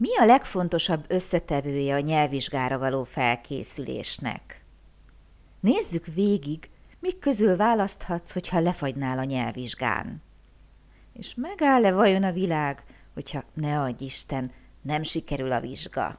Mi a legfontosabb összetevője a nyelvvizsgára való felkészülésnek? Nézzük végig, mik közül választhatsz, hogyha lefagynál a nyelvvizsgán. És megáll-e vajon a világ, hogyha ne adj Isten, nem sikerül a vizsga?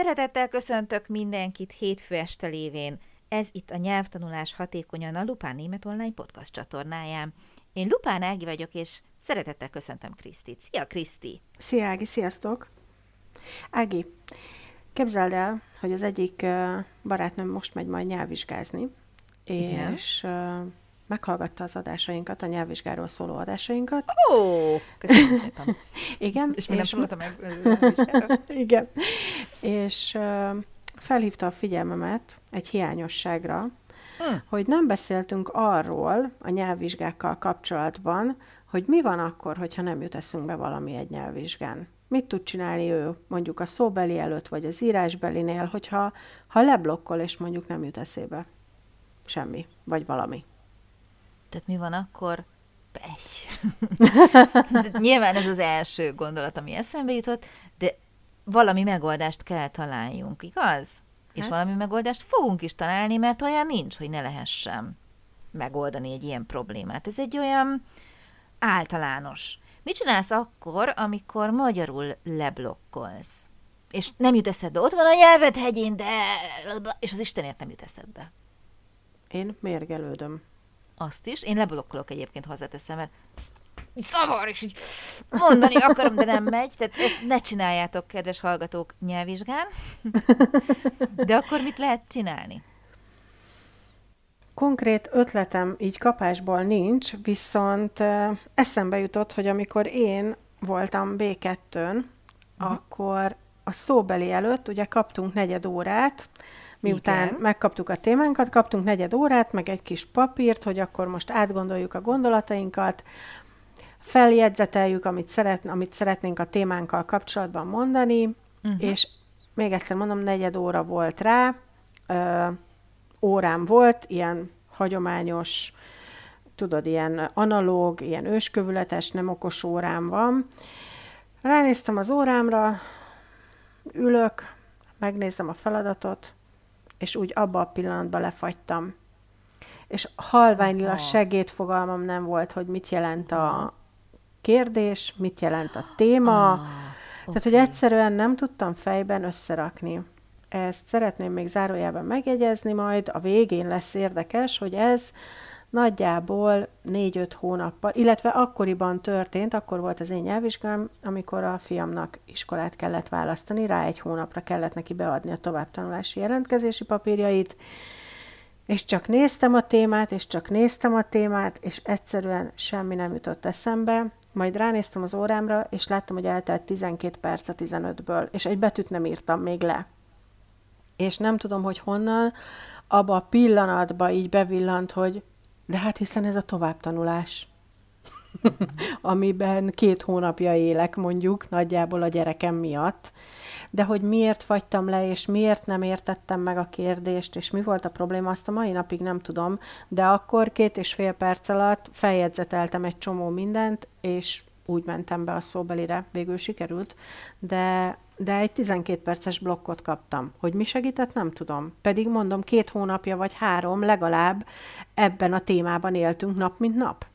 Szeretettel köszöntök mindenkit hétfő este lévén. Ez itt a Nyelvtanulás Hatékonyan a Lupán Német Online Podcast csatornáján. Én Lupán Ági vagyok, és szeretettel köszöntöm Krisztit. Szia, Kriszti! Szia, Ági, sziasztok! Ági, képzeld el, hogy az egyik barátnőm most megy majd nyelvvizsgázni, Igen. És meghallgatta az adásainkat, a nyelvvizsgáról szóló adásainkat. Ó, köszönöm szépen. Igen. És mi nem tanultam meg Igen. És uh, felhívta a figyelmemet egy hiányosságra, hmm. hogy nem beszéltünk arról a nyelvvizsgákkal kapcsolatban, hogy mi van akkor, hogyha nem jut eszünkbe valami egy nyelvvizsgán. Mit tud csinálni ő mondjuk a szóbeli előtt, vagy az írásbelinél, hogyha ha leblokkol, és mondjuk nem jut eszébe semmi, vagy valami. Tehát mi van akkor? Pech. nyilván ez az első gondolat, ami eszembe jutott, de valami megoldást kell találjunk, igaz? Hát. És valami megoldást fogunk is találni, mert olyan nincs, hogy ne lehessen megoldani egy ilyen problémát. Ez egy olyan általános. Mit csinálsz akkor, amikor magyarul leblokkolsz? És nem jut eszedbe. Ott van a nyelved hegyén, de... És az Istenért nem jut eszedbe. Én mérgelődöm azt is. Én leblokkolok egyébként hozzáteszem, mert szavar, és így mondani akarom, de nem megy. Tehát ezt ne csináljátok, kedves hallgatók, nyelvvizsgán. De akkor mit lehet csinálni? Konkrét ötletem így kapásból nincs, viszont eszembe jutott, hogy amikor én voltam B2-n, uh-huh. Mhm. akkor a szóbeli előtt ugye kaptunk negyed órát, Miután Igen. megkaptuk a témánkat, kaptunk negyed órát, meg egy kis papírt, hogy akkor most átgondoljuk a gondolatainkat, feljegyzeteljük, amit, szeret, amit szeretnénk a témánkkal kapcsolatban mondani, uh-huh. és még egyszer mondom, negyed óra volt rá, ö, órám volt, ilyen hagyományos, tudod, ilyen analóg, ilyen őskövületes, nem okos órám van. Ránéztem az órámra, ülök, megnézem a feladatot, és úgy abba a pillanatban lefagytam. És halványla segédfogalmam nem volt, hogy mit jelent a kérdés, mit jelent a téma. Ah, Tehát, hogy egyszerűen nem tudtam fejben összerakni. Ezt szeretném még zárójában megjegyezni, majd a végén lesz érdekes, hogy ez nagyjából négy-öt hónappal, illetve akkoriban történt, akkor volt az én nyelvvizsgám, amikor a fiamnak iskolát kellett választani, rá egy hónapra kellett neki beadni a továbbtanulási jelentkezési papírjait, és csak néztem a témát, és csak néztem a témát, és egyszerűen semmi nem jutott eszembe, majd ránéztem az órámra, és láttam, hogy eltelt 12 perc a 15-ből, és egy betűt nem írtam még le. És nem tudom, hogy honnan, abba a pillanatba így bevillant, hogy de hát hiszen ez a továbbtanulás, amiben két hónapja élek mondjuk, nagyjából a gyerekem miatt, de hogy miért fagytam le, és miért nem értettem meg a kérdést, és mi volt a probléma, azt a mai napig nem tudom, de akkor két és fél perc alatt feljegyzeteltem egy csomó mindent, és úgy mentem be a szóbelire, végül sikerült, de de egy 12 perces blokkot kaptam. Hogy mi segített, nem tudom. Pedig mondom, két hónapja vagy három legalább ebben a témában éltünk nap, mint nap.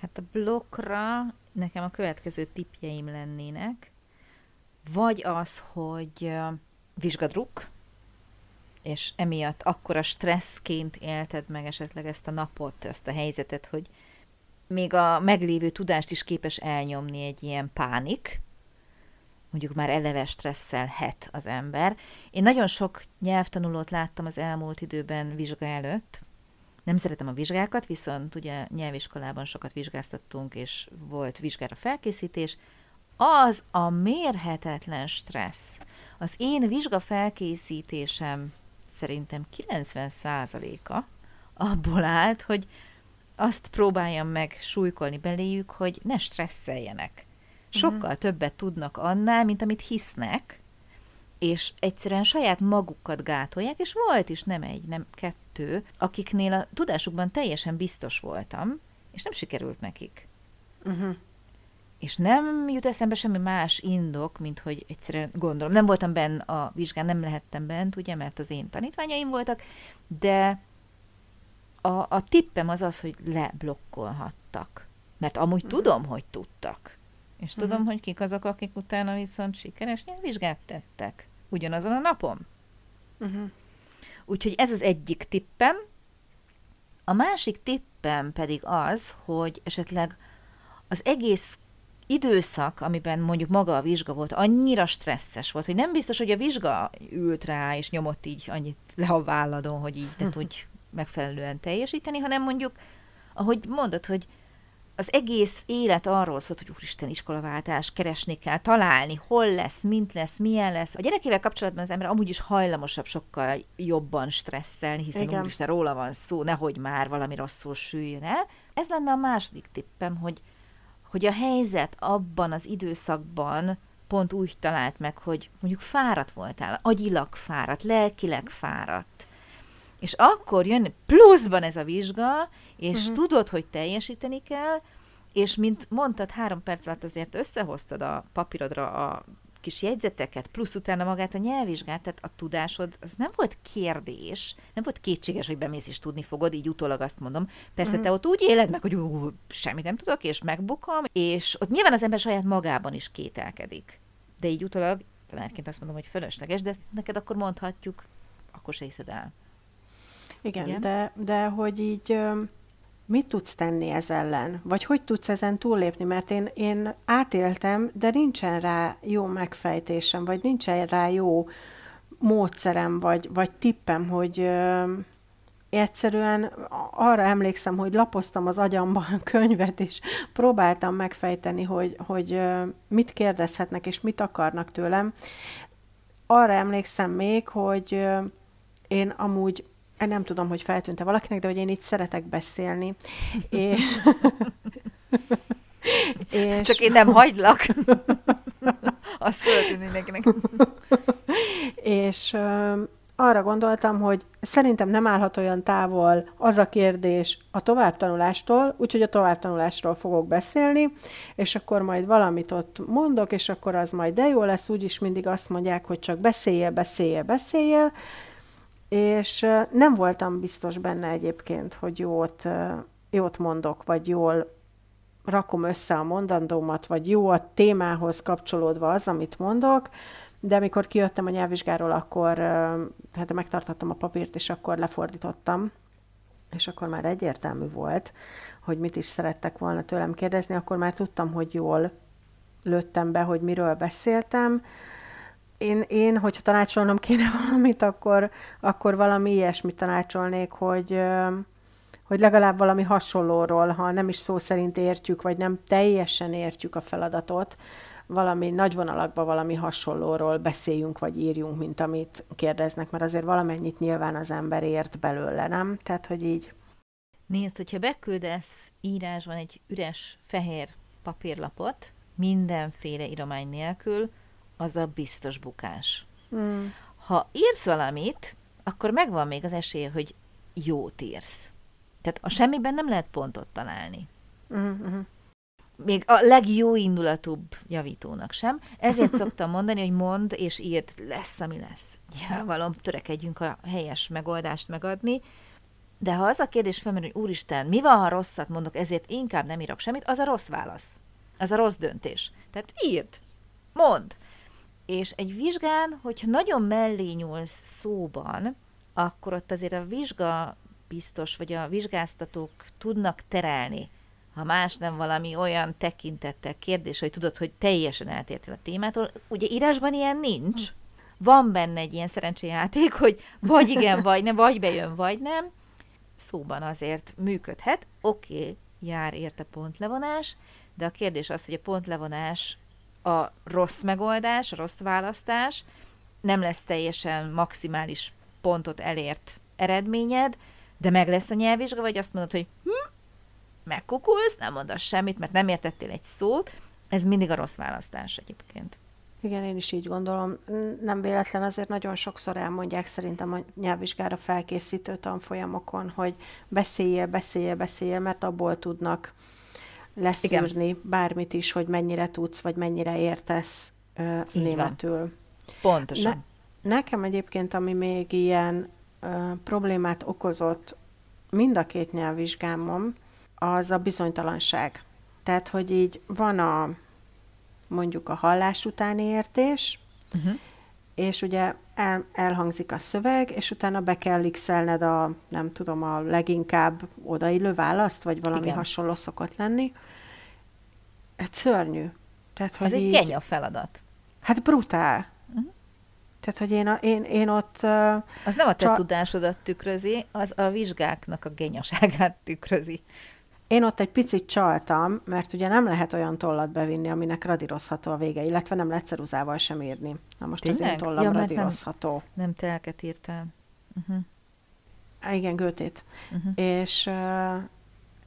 Hát a blokkra nekem a következő tipjeim lennének. Vagy az, hogy vizsgadruk, és emiatt akkora stresszként élted meg esetleg ezt a napot, ezt a helyzetet, hogy még a meglévő tudást is képes elnyomni egy ilyen pánik, mondjuk már eleve stresszelhet az ember. Én nagyon sok nyelvtanulót láttam az elmúlt időben vizsga előtt, Nem szeretem a vizsgákat, viszont ugye nyelviskolában sokat vizsgáztattunk, és volt vizsgára felkészítés. Az a mérhetetlen stressz. Az én vizsga felkészítésem szerintem 90%-a abból állt, hogy azt próbáljam meg súlykolni beléjük, hogy ne stresszeljenek. Sokkal uh-huh. többet tudnak annál, mint amit hisznek, és egyszerűen saját magukat gátolják, és volt is nem egy, nem kettő, akiknél a tudásukban teljesen biztos voltam, és nem sikerült nekik. Uh-huh. És nem jut eszembe semmi más indok, mint hogy egyszerűen gondolom. Nem voltam benne a vizsgán, nem lehettem bent, ugye, mert az én tanítványaim voltak, de a, a tippem az az, hogy leblokkolhattak. Mert amúgy uh-huh. tudom, hogy tudtak. És uh-huh. tudom, hogy kik azok, akik utána viszont sikeres nyelvvizsgát tettek. Ugyanazon a napon. Uh-huh. Úgyhogy ez az egyik tippem. A másik tippem pedig az, hogy esetleg az egész időszak, amiben mondjuk maga a vizsga volt, annyira stresszes volt, hogy nem biztos, hogy a vizsga ült rá, és nyomott így annyit le a válladon, hogy így ne tudj megfelelően teljesíteni, hanem mondjuk, ahogy mondod, hogy az egész élet arról szólt, hogy úristen, iskolaváltás, keresni kell, találni, hol lesz, mint lesz, milyen lesz. A gyerekével kapcsolatban az ember amúgy is hajlamosabb sokkal jobban stresszelni, hiszen Igen. úristen, róla van szó, nehogy már valami rosszul süljön el. Ez lenne a második tippem, hogy, hogy a helyzet abban az időszakban pont úgy talált meg, hogy mondjuk fáradt voltál, agyilag fáradt, lelkileg fáradt és akkor jön pluszban ez a vizsga, és uh-huh. tudod, hogy teljesíteni kell, és mint mondtad, három perc alatt azért összehoztad a papírodra a kis jegyzeteket, plusz utána magát a nyelvvizsgát, tehát a tudásod, az nem volt kérdés, nem volt kétséges, hogy bemész és tudni fogod, így utólag azt mondom. Persze uh-huh. te ott úgy éled meg, hogy ú, semmit nem tudok, és megbukom, és ott nyilván az ember saját magában is kételkedik. De így utólag, tanárként azt mondom, hogy fölösleges, de neked akkor mondhatjuk, akkor se hiszed el. Igen, Igen. De, de hogy így mit tudsz tenni ez ellen? Vagy hogy tudsz ezen túllépni? Mert én, én átéltem, de nincsen rá jó megfejtésem, vagy nincsen rá jó módszerem, vagy, vagy tippem, hogy ö, egyszerűen arra emlékszem, hogy lapoztam az agyamban a könyvet, és próbáltam megfejteni, hogy, hogy ö, mit kérdezhetnek, és mit akarnak tőlem. Arra emlékszem még, hogy ö, én amúgy nem tudom, hogy feltűnte valakinek, de hogy én így szeretek beszélni. és... és... Csak én nem hagylak. Az feltűnt mindenkinek. és uh, arra gondoltam, hogy szerintem nem állhat olyan távol az a kérdés a továbbtanulástól, úgyhogy a továbbtanulásról fogok beszélni, és akkor majd valamit ott mondok, és akkor az majd de jó lesz, úgyis mindig azt mondják, hogy csak beszélje, beszélje, beszélje, és nem voltam biztos benne egyébként, hogy jót, jót mondok, vagy jól rakom össze a mondandómat, vagy jó a témához kapcsolódva az, amit mondok, de amikor kijöttem a nyelvvizsgáról, akkor tehát megtartottam a papírt, és akkor lefordítottam, és akkor már egyértelmű volt, hogy mit is szerettek volna tőlem kérdezni, akkor már tudtam, hogy jól lőttem be, hogy miről beszéltem, én, én, hogyha tanácsolnom kéne valamit, akkor, akkor valami ilyesmit tanácsolnék, hogy, hogy legalább valami hasonlóról, ha nem is szó szerint értjük, vagy nem teljesen értjük a feladatot, valami nagy vonalakban valami hasonlóról beszéljünk, vagy írjunk, mint amit kérdeznek, mert azért valamennyit nyilván az ember ért belőle, nem? Tehát, hogy így. Nézd, hogyha beküldesz írásban egy üres fehér papírlapot, mindenféle iromány nélkül, az a biztos bukás. Mm. Ha írsz valamit, akkor megvan még az esélye, hogy jót írsz. Tehát a semmiben nem lehet pontot találni. Mm-hmm. Még a legjó indulatúbb javítónak sem. Ezért szoktam mondani, hogy mond és írd, lesz, ami lesz. Nyilvánvalóan törekedjünk a helyes megoldást megadni, de ha az a kérdés felmerül, hogy úristen, mi van, ha rosszat mondok, ezért inkább nem írok semmit, az a rossz válasz. Az a rossz döntés. Tehát írd, mondd. És egy vizsgán, hogyha nagyon mellé nyúlsz szóban, akkor ott azért a vizsga biztos, vagy a vizsgáztatók tudnak terelni, ha más nem valami olyan tekintettel kérdés, hogy tudod, hogy teljesen eltértél a témától. Ugye írásban ilyen nincs. Van benne egy ilyen szerencséjáték, hogy vagy igen, vagy nem, vagy bejön, vagy nem. szóban azért működhet. Oké, okay, jár érte pontlevonás, de a kérdés az, hogy a pontlevonás a rossz megoldás, a rossz választás, nem lesz teljesen maximális pontot elért eredményed, de meg lesz a nyelvvizsga, vagy azt mondod, hogy hm, megkukulsz, nem mondasz semmit, mert nem értettél egy szót, ez mindig a rossz választás egyébként. Igen, én is így gondolom. Nem véletlen, azért nagyon sokszor elmondják szerintem a nyelvvizsgára felkészítő tanfolyamokon, hogy beszéljél, beszéljél, beszéljél, mert abból tudnak leszűrni Igen. bármit is, hogy mennyire tudsz, vagy mennyire értesz uh, németül. Van. Pontosan. Ne, nekem egyébként, ami még ilyen uh, problémát okozott mind a két nyelvvizsgámon, az a bizonytalanság. Tehát, hogy így van a mondjuk a hallás utáni értés, uh-huh. és ugye el, elhangzik a szöveg, és utána be kell x a, nem tudom, a leginkább odaillő választ, vagy valami Igen. hasonló szokott lenni. Hát szörnyű. Tehát, hogy Ez egy genya feladat. Hát brutál. Uh-huh. Tehát, hogy én, a, én, én ott... Uh, az nem a te csa... tudásodat tükrözi, az a vizsgáknak a genyaságát tükrözi. Én ott egy picit csaltam, mert ugye nem lehet olyan tollat bevinni, aminek radírozható a vége, illetve nem lehet ceruzával sem írni. Na most Tényleg? az én tollam ja, radírozható. Nem, nem telket írtál. Uh-huh. Igen, Götét. Uh-huh. És,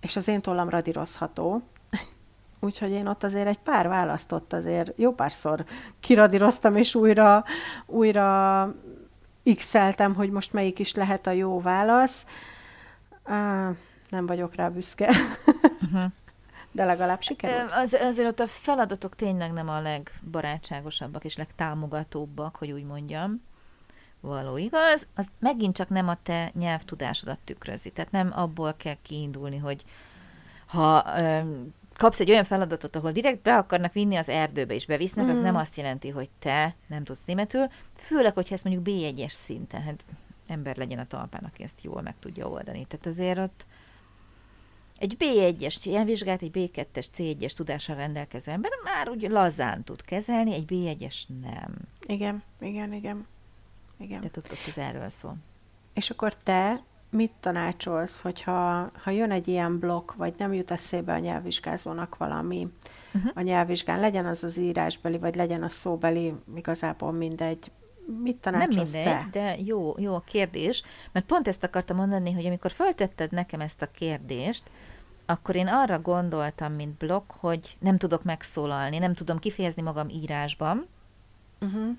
és az én tollam radírozható, úgyhogy én ott azért egy pár választott azért jó párszor kiradíroztam, és újra, újra x hogy most melyik is lehet a jó válasz. Uh, nem vagyok rá büszke. Uh-huh. De legalább sikerült. Az, azért ott a feladatok tényleg nem a legbarátságosabbak és legtámogatóbbak, hogy úgy mondjam. Való igaz, az megint csak nem a te nyelvtudásodat tükrözi. Tehát nem abból kell kiindulni, hogy ha ö, kapsz egy olyan feladatot, ahol direkt be akarnak vinni az erdőbe, és bevisznek, mm. az nem azt jelenti, hogy te nem tudsz németül, főleg, hogyha ezt mondjuk B1-es szinten, hát ember legyen a talpán, aki ezt jól meg tudja oldani. Tehát azért ott egy B1-es nyelvvizsgát, egy B2-es, C1-es tudással rendelkező ember már úgy lazán tud kezelni, egy B1-es nem. Igen, igen, igen. igen. De ott ez erről szól. És akkor te mit tanácsolsz, hogyha ha jön egy ilyen blokk, vagy nem jut eszébe a nyelvvizsgázónak valami uh-huh. a nyelvvizsgán, legyen az az írásbeli, vagy legyen a szóbeli, igazából mindegy, mit tanácsolsz Nem mindegy, te? de jó, jó a kérdés, mert pont ezt akartam mondani, hogy amikor föltetted nekem ezt a kérdést, akkor én arra gondoltam, mint blokk, hogy nem tudok megszólalni, nem tudom kifejezni magam írásban, uh-huh.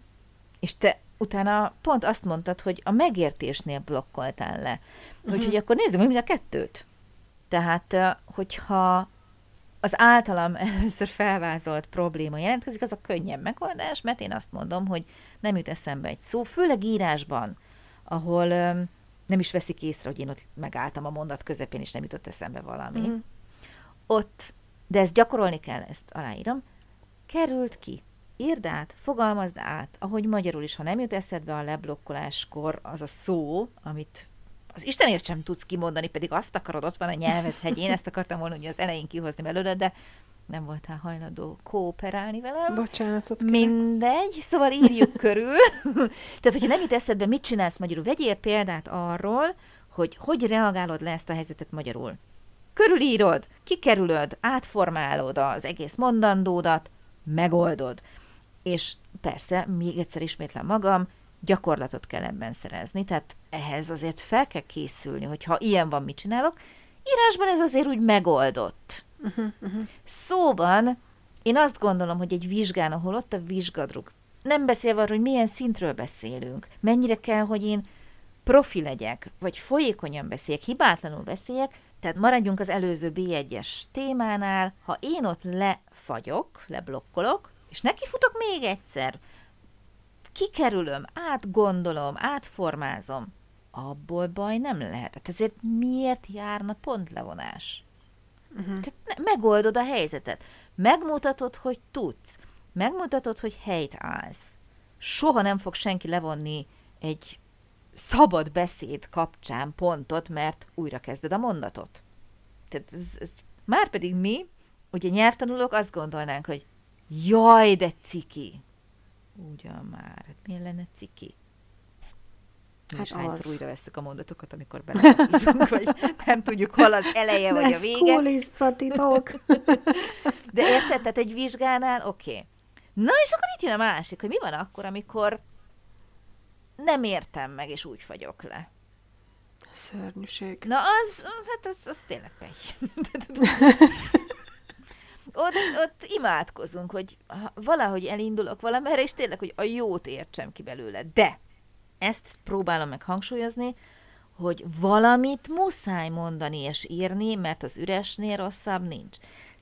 és te utána pont azt mondtad, hogy a megértésnél blokkoltál le. Uh-huh. Úgyhogy akkor nézzük meg mind a kettőt. Tehát, hogyha az általam először felvázolt probléma jelentkezik, az a könnyebb megoldás, mert én azt mondom, hogy nem jut eszembe egy szó, főleg írásban, ahol nem is veszik észre, hogy én ott megálltam a mondat közepén, és nem jutott eszembe valami. Mm. Ott, de ezt gyakorolni kell, ezt aláírom, került ki. Írd át, fogalmazd át, ahogy magyarul is, ha nem jut eszedbe a leblokkoláskor az a szó, amit az Istenért sem tudsz kimondani, pedig azt akarod, ott van a nyelved hegyén, ezt akartam volna hogy az elején kihozni belőle, de nem voltál hajlandó kooperálni velem. Bocsánatot kérek. Mindegy, szóval írjuk körül. Tehát, hogyha nem jut eszedbe, mit csinálsz magyarul, vegyél példát arról, hogy hogy reagálod le ezt a helyzetet magyarul. Körülírod, kikerülöd, átformálod az egész mondandódat, megoldod. És persze, még egyszer ismétlem magam, gyakorlatot kell ebben szerezni, tehát ehhez azért fel kell készülni, hogy ha ilyen van, mit csinálok. Írásban ez azért úgy megoldott. Uh-huh, uh-huh. Szóban én azt gondolom, hogy egy vizsgán, ahol ott a vizsgadruk, nem beszélve arról, hogy milyen szintről beszélünk, mennyire kell, hogy én profi legyek, vagy folyékonyan beszéljek, hibátlanul beszéljek, tehát maradjunk az előző B1-es témánál, ha én ott lefagyok, leblokkolok, és nekifutok még egyszer, kikerülöm, átgondolom, átformázom, abból baj nem lehet. Hát ezért miért járna pontlevonás? Uh-huh. Tehát megoldod a helyzetet. Megmutatod, hogy tudsz. Megmutatod, hogy helyt állsz. Soha nem fog senki levonni egy szabad beszéd kapcsán pontot, mert újra kezded a mondatot. Tehát ez, ez, már pedig mi, ugye nyelvtanulók azt gondolnánk, hogy jaj, de ciki. Ugyan már, hát milyen lenne ciki? Hát is hányszor újra vesszük a mondatokat, amikor belehúzunk, vagy nem tudjuk, hol az eleje, vagy a vége. kulisszatitok. De érted, tehát egy vizsgánál, oké. Okay. Na és akkor itt jön a másik, hogy mi van akkor, amikor nem értem meg, és úgy fagyok le. Szörnyűség. Na az, hát az, az tényleg pech. ott, imádkozunk, hogy valahogy elindulok valamerre, és tényleg, hogy a jót értsem ki belőle. De ezt próbálom meg hangsúlyozni, hogy valamit muszáj mondani és írni, mert az üresnél rosszabb nincs.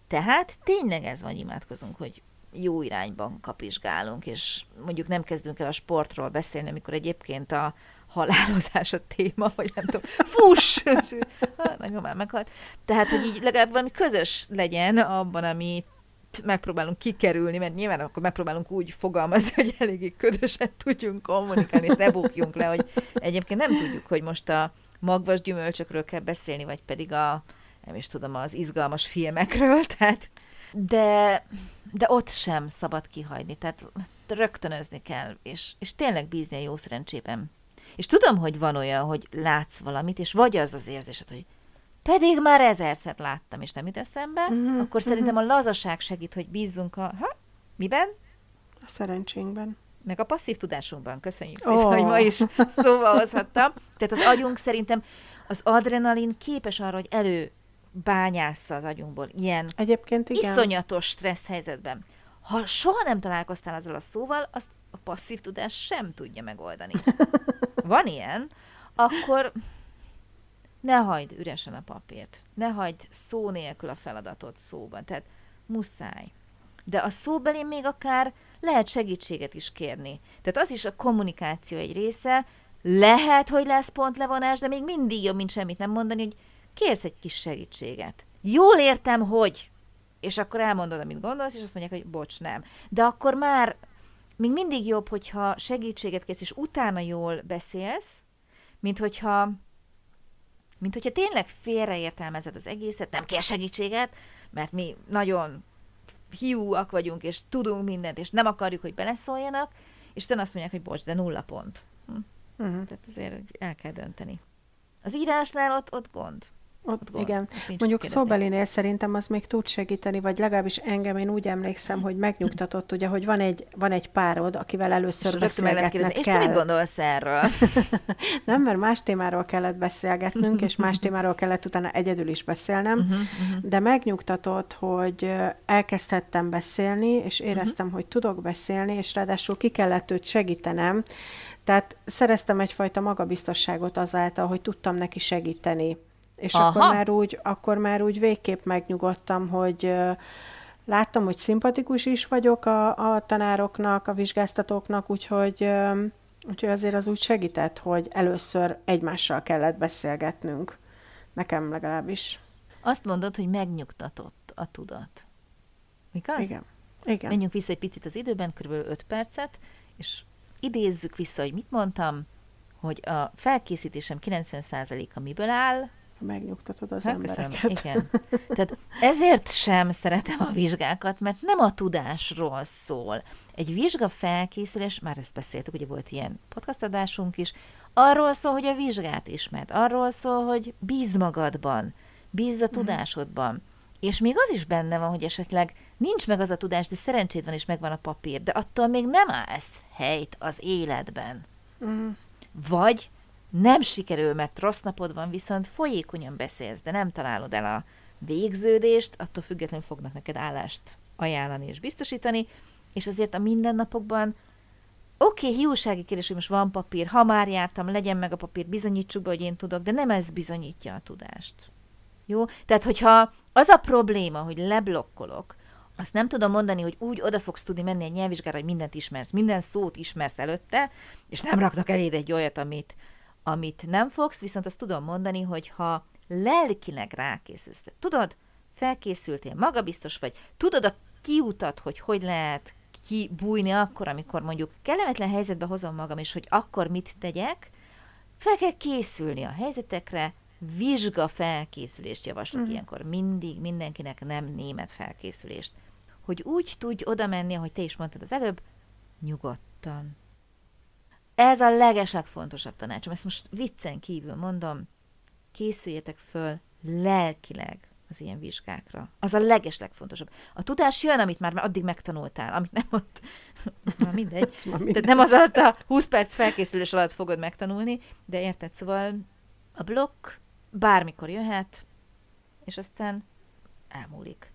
Tehát tényleg ez van, imádkozunk, hogy jó irányban kapizsgálunk, és mondjuk nem kezdünk el a sportról beszélni, amikor egyébként a halálozás a téma, vagy nem tudom, fuss! Hát, nagymamám meghalt. Tehát, hogy így legalább valami közös legyen abban, amit megpróbálunk kikerülni, mert nyilván akkor megpróbálunk úgy fogalmazni, hogy eléggé ködösen tudjunk kommunikálni, és ne bukjunk le, hogy egyébként nem tudjuk, hogy most a magvas gyümölcsökről kell beszélni, vagy pedig a, nem is tudom, az izgalmas filmekről, tehát de, de ott sem szabad kihagyni, tehát rögtönözni kell, és, és tényleg bízni a jó szerencsében. És tudom, hogy van olyan, hogy látsz valamit, és vagy az az érzésed, hogy pedig már ezerszer láttam, és nem jut eszembe, Mhm, akkor szerintem a lazaság segít, hogy bízzunk a... Ha? Miben? A szerencsénkben. Meg a passzív tudásunkban. Köszönjük szépen, hogy ma is szóba hozhattam. Tehát az agyunk szerintem, az adrenalin képes arra, hogy elő bányásza az agyunkból ilyen Egyébként igen. iszonyatos stressz helyzetben. Ha soha nem találkoztál azzal a szóval, azt a passzív tudás sem tudja megoldani. Van ilyen, akkor ne hagyd üresen a papírt. Ne hagyd szó nélkül a feladatot szóban. Tehát muszáj. De a szóbeli még akár lehet segítséget is kérni. Tehát az is a kommunikáció egy része. Lehet, hogy lesz pontlevonás, de még mindig jobb, mint semmit nem mondani, hogy kérsz egy kis segítséget. Jól értem, hogy. És akkor elmondod, amit gondolsz, és azt mondják, hogy bocs, nem. De akkor már még mindig jobb, hogyha segítséget kérsz, és utána jól beszélsz, mint hogyha mint hogyha tényleg félreértelmezed az egészet, nem kér segítséget, mert mi nagyon hiúak vagyunk, és tudunk mindent, és nem akarjuk, hogy beleszóljanak, és utána azt mondják, hogy bocs, de nulla pont. Hm. Uh-huh. Tehát azért el kell dönteni. Az írásnál ott, ott gond. Ott, Ott igen. Ott Mondjuk szóbelinél szerintem az még tud segíteni, vagy legalábbis engem én úgy emlékszem, hogy megnyugtatott, ugye, hogy van egy, van egy párod, akivel És először lehet beszélgetned kérdezni, és te mit kell. gondolsz erről? Nem, mert más témáról kellett beszélgetnünk, és más témáról kellett utána egyedül is beszélnem, Mhm, de megnyugtatott, hogy elkezdhettem beszélni, és Mhm. éreztem, hogy tudok beszélni, és ráadásul ki kellett őt segítenem, tehát szereztem egyfajta magabiztosságot azáltal, hogy tudtam neki segíteni. És Aha. akkor már, úgy, akkor már úgy végképp megnyugodtam, hogy láttam, hogy szimpatikus is vagyok a, a tanároknak, a vizsgáztatóknak, úgyhogy, úgyhogy azért az úgy segített, hogy először egymással kellett beszélgetnünk. Nekem legalábbis. Azt mondod, hogy megnyugtatott a tudat. Igaz? Igen. Igen. Menjünk vissza egy picit az időben, kb. 5 percet, és idézzük vissza, hogy mit mondtam, hogy a felkészítésem 90%-a miből áll, Megnyugtatod az Hát, köszönöm. embereket. Igen. Tehát ezért sem szeretem a vizsgákat, mert nem a tudásról szól. Egy vizsga felkészülés, már ezt beszéltük, ugye volt ilyen podcastadásunk is, arról szól, hogy a vizsgát ismert, arról szól, hogy bíz magadban, Mhm. a tudásodban. És még az is benne van, hogy esetleg nincs meg az a tudás, de szerencséd van, és megvan a papír, de attól még nem állsz helyt az életben. Mhm. Vagy nem sikerül, mert rossz napod van, viszont folyékonyan beszélsz, de nem találod el a végződést, attól függetlenül fognak neked állást ajánlani és biztosítani, és azért a mindennapokban oké, okay, hiúsági kérdés, hogy most van papír, ha már jártam, legyen meg a papír, bizonyítsuk be, hogy én tudok, de nem ez bizonyítja a tudást. Jó? Tehát, hogyha az a probléma, hogy leblokkolok, azt nem tudom mondani, hogy úgy oda fogsz tudni menni egy nyelvvizsgára, hogy mindent ismersz, minden szót ismersz előtte, és nem raknak eléd egy olyat, amit, amit nem fogsz, viszont azt tudom mondani, hogy ha lelkileg rákészülsz, tudod, felkészültél, magabiztos vagy, tudod a kiutat, hogy hogy lehet kibújni akkor, amikor mondjuk kellemetlen helyzetbe hozom magam, és hogy akkor mit tegyek, fel kell készülni a helyzetekre, vizsga felkészülést javaslok mm. ilyenkor. Mindig mindenkinek nem német felkészülést. Hogy úgy tudj oda menni, ahogy te is mondtad az előbb, nyugodtan. Ez a legeslegfontosabb tanácsom. Ezt most viccen kívül mondom, készüljetek föl lelkileg az ilyen vizsgákra. Az a leges legfontosabb. A tudás jön, amit már addig megtanultál, amit nem ott, már mindegy. már mindegy. Tehát nem az alatt a 20 perc felkészülés alatt fogod megtanulni, de érted, szóval a blokk bármikor jöhet, és aztán elmúlik.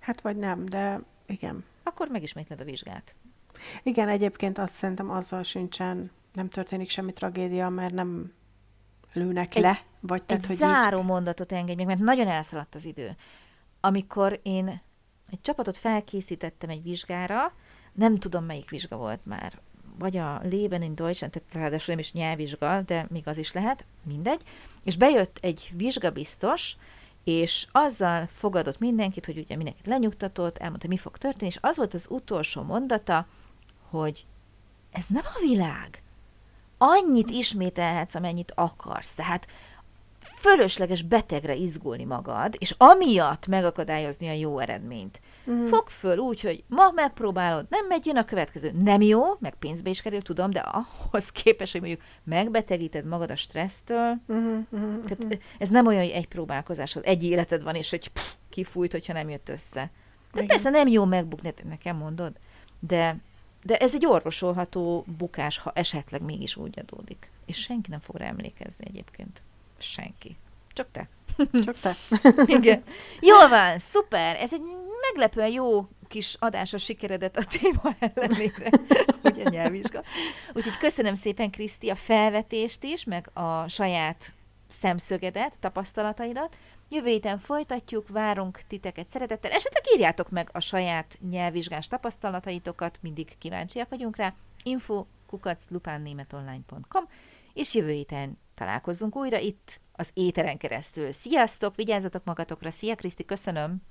Hát vagy nem, de igen. Akkor megismétled a vizsgát. Igen, egyébként azt szerintem azzal sincsen, nem történik semmi tragédia, mert nem lőnek egy, le, vagy tehát, egy hogy záró így... mondatot engedj meg, mert nagyon elszaladt az idő. Amikor én egy csapatot felkészítettem egy vizsgára, nem tudom, melyik vizsga volt már, vagy a Leben in Deutschland, tehát ráadásul nem is nyelvvizsga, de még az is lehet, mindegy, és bejött egy vizsgabiztos, és azzal fogadott mindenkit, hogy ugye mindenkit lenyugtatott, elmondta, mi fog történni, és az volt az utolsó mondata, hogy ez nem a világ. Annyit ismételhetsz, amennyit akarsz. Tehát fölösleges betegre izgulni magad, és amiatt megakadályozni a jó eredményt. Mm. Fog föl úgy, hogy ma megpróbálod, nem megy, jön a következő. Nem jó, meg pénzbe is kerül, tudom, de ahhoz képes, hogy mondjuk megbetegíted magad a stressztől. Mm-hmm. Tehát mhm. ez nem olyan, hogy egy próbálkozásod, egy életed van, és hogy pff, kifújt, hogyha nem jött össze. De Igen. persze nem jó megbukni, nekem mondod, de de ez egy orvosolható bukás, ha esetleg mégis úgy adódik. És senki nem fog rá emlékezni egyébként. Senki. Csak te. Csak te. Igen. Jól van, szuper. Ez egy meglepően jó kis adás a sikeredet a téma ellenére, a nyelvvizsga. Úgyhogy köszönöm szépen, Kriszti, a felvetést is, meg a saját szemszögedet, tapasztalataidat. Jövő héten folytatjuk, várunk titeket szeretettel. Esetleg írjátok meg a saját nyelvvizsgás tapasztalataitokat, mindig kíváncsiak vagyunk rá. info kukaclupánnémetonline.com és jövő héten találkozzunk újra itt az éteren keresztül. Sziasztok, vigyázzatok magatokra, szia Kriszti, köszönöm!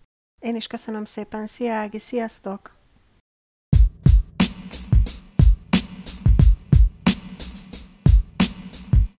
Én is köszönöm szépen, szia Ági, sziasztok!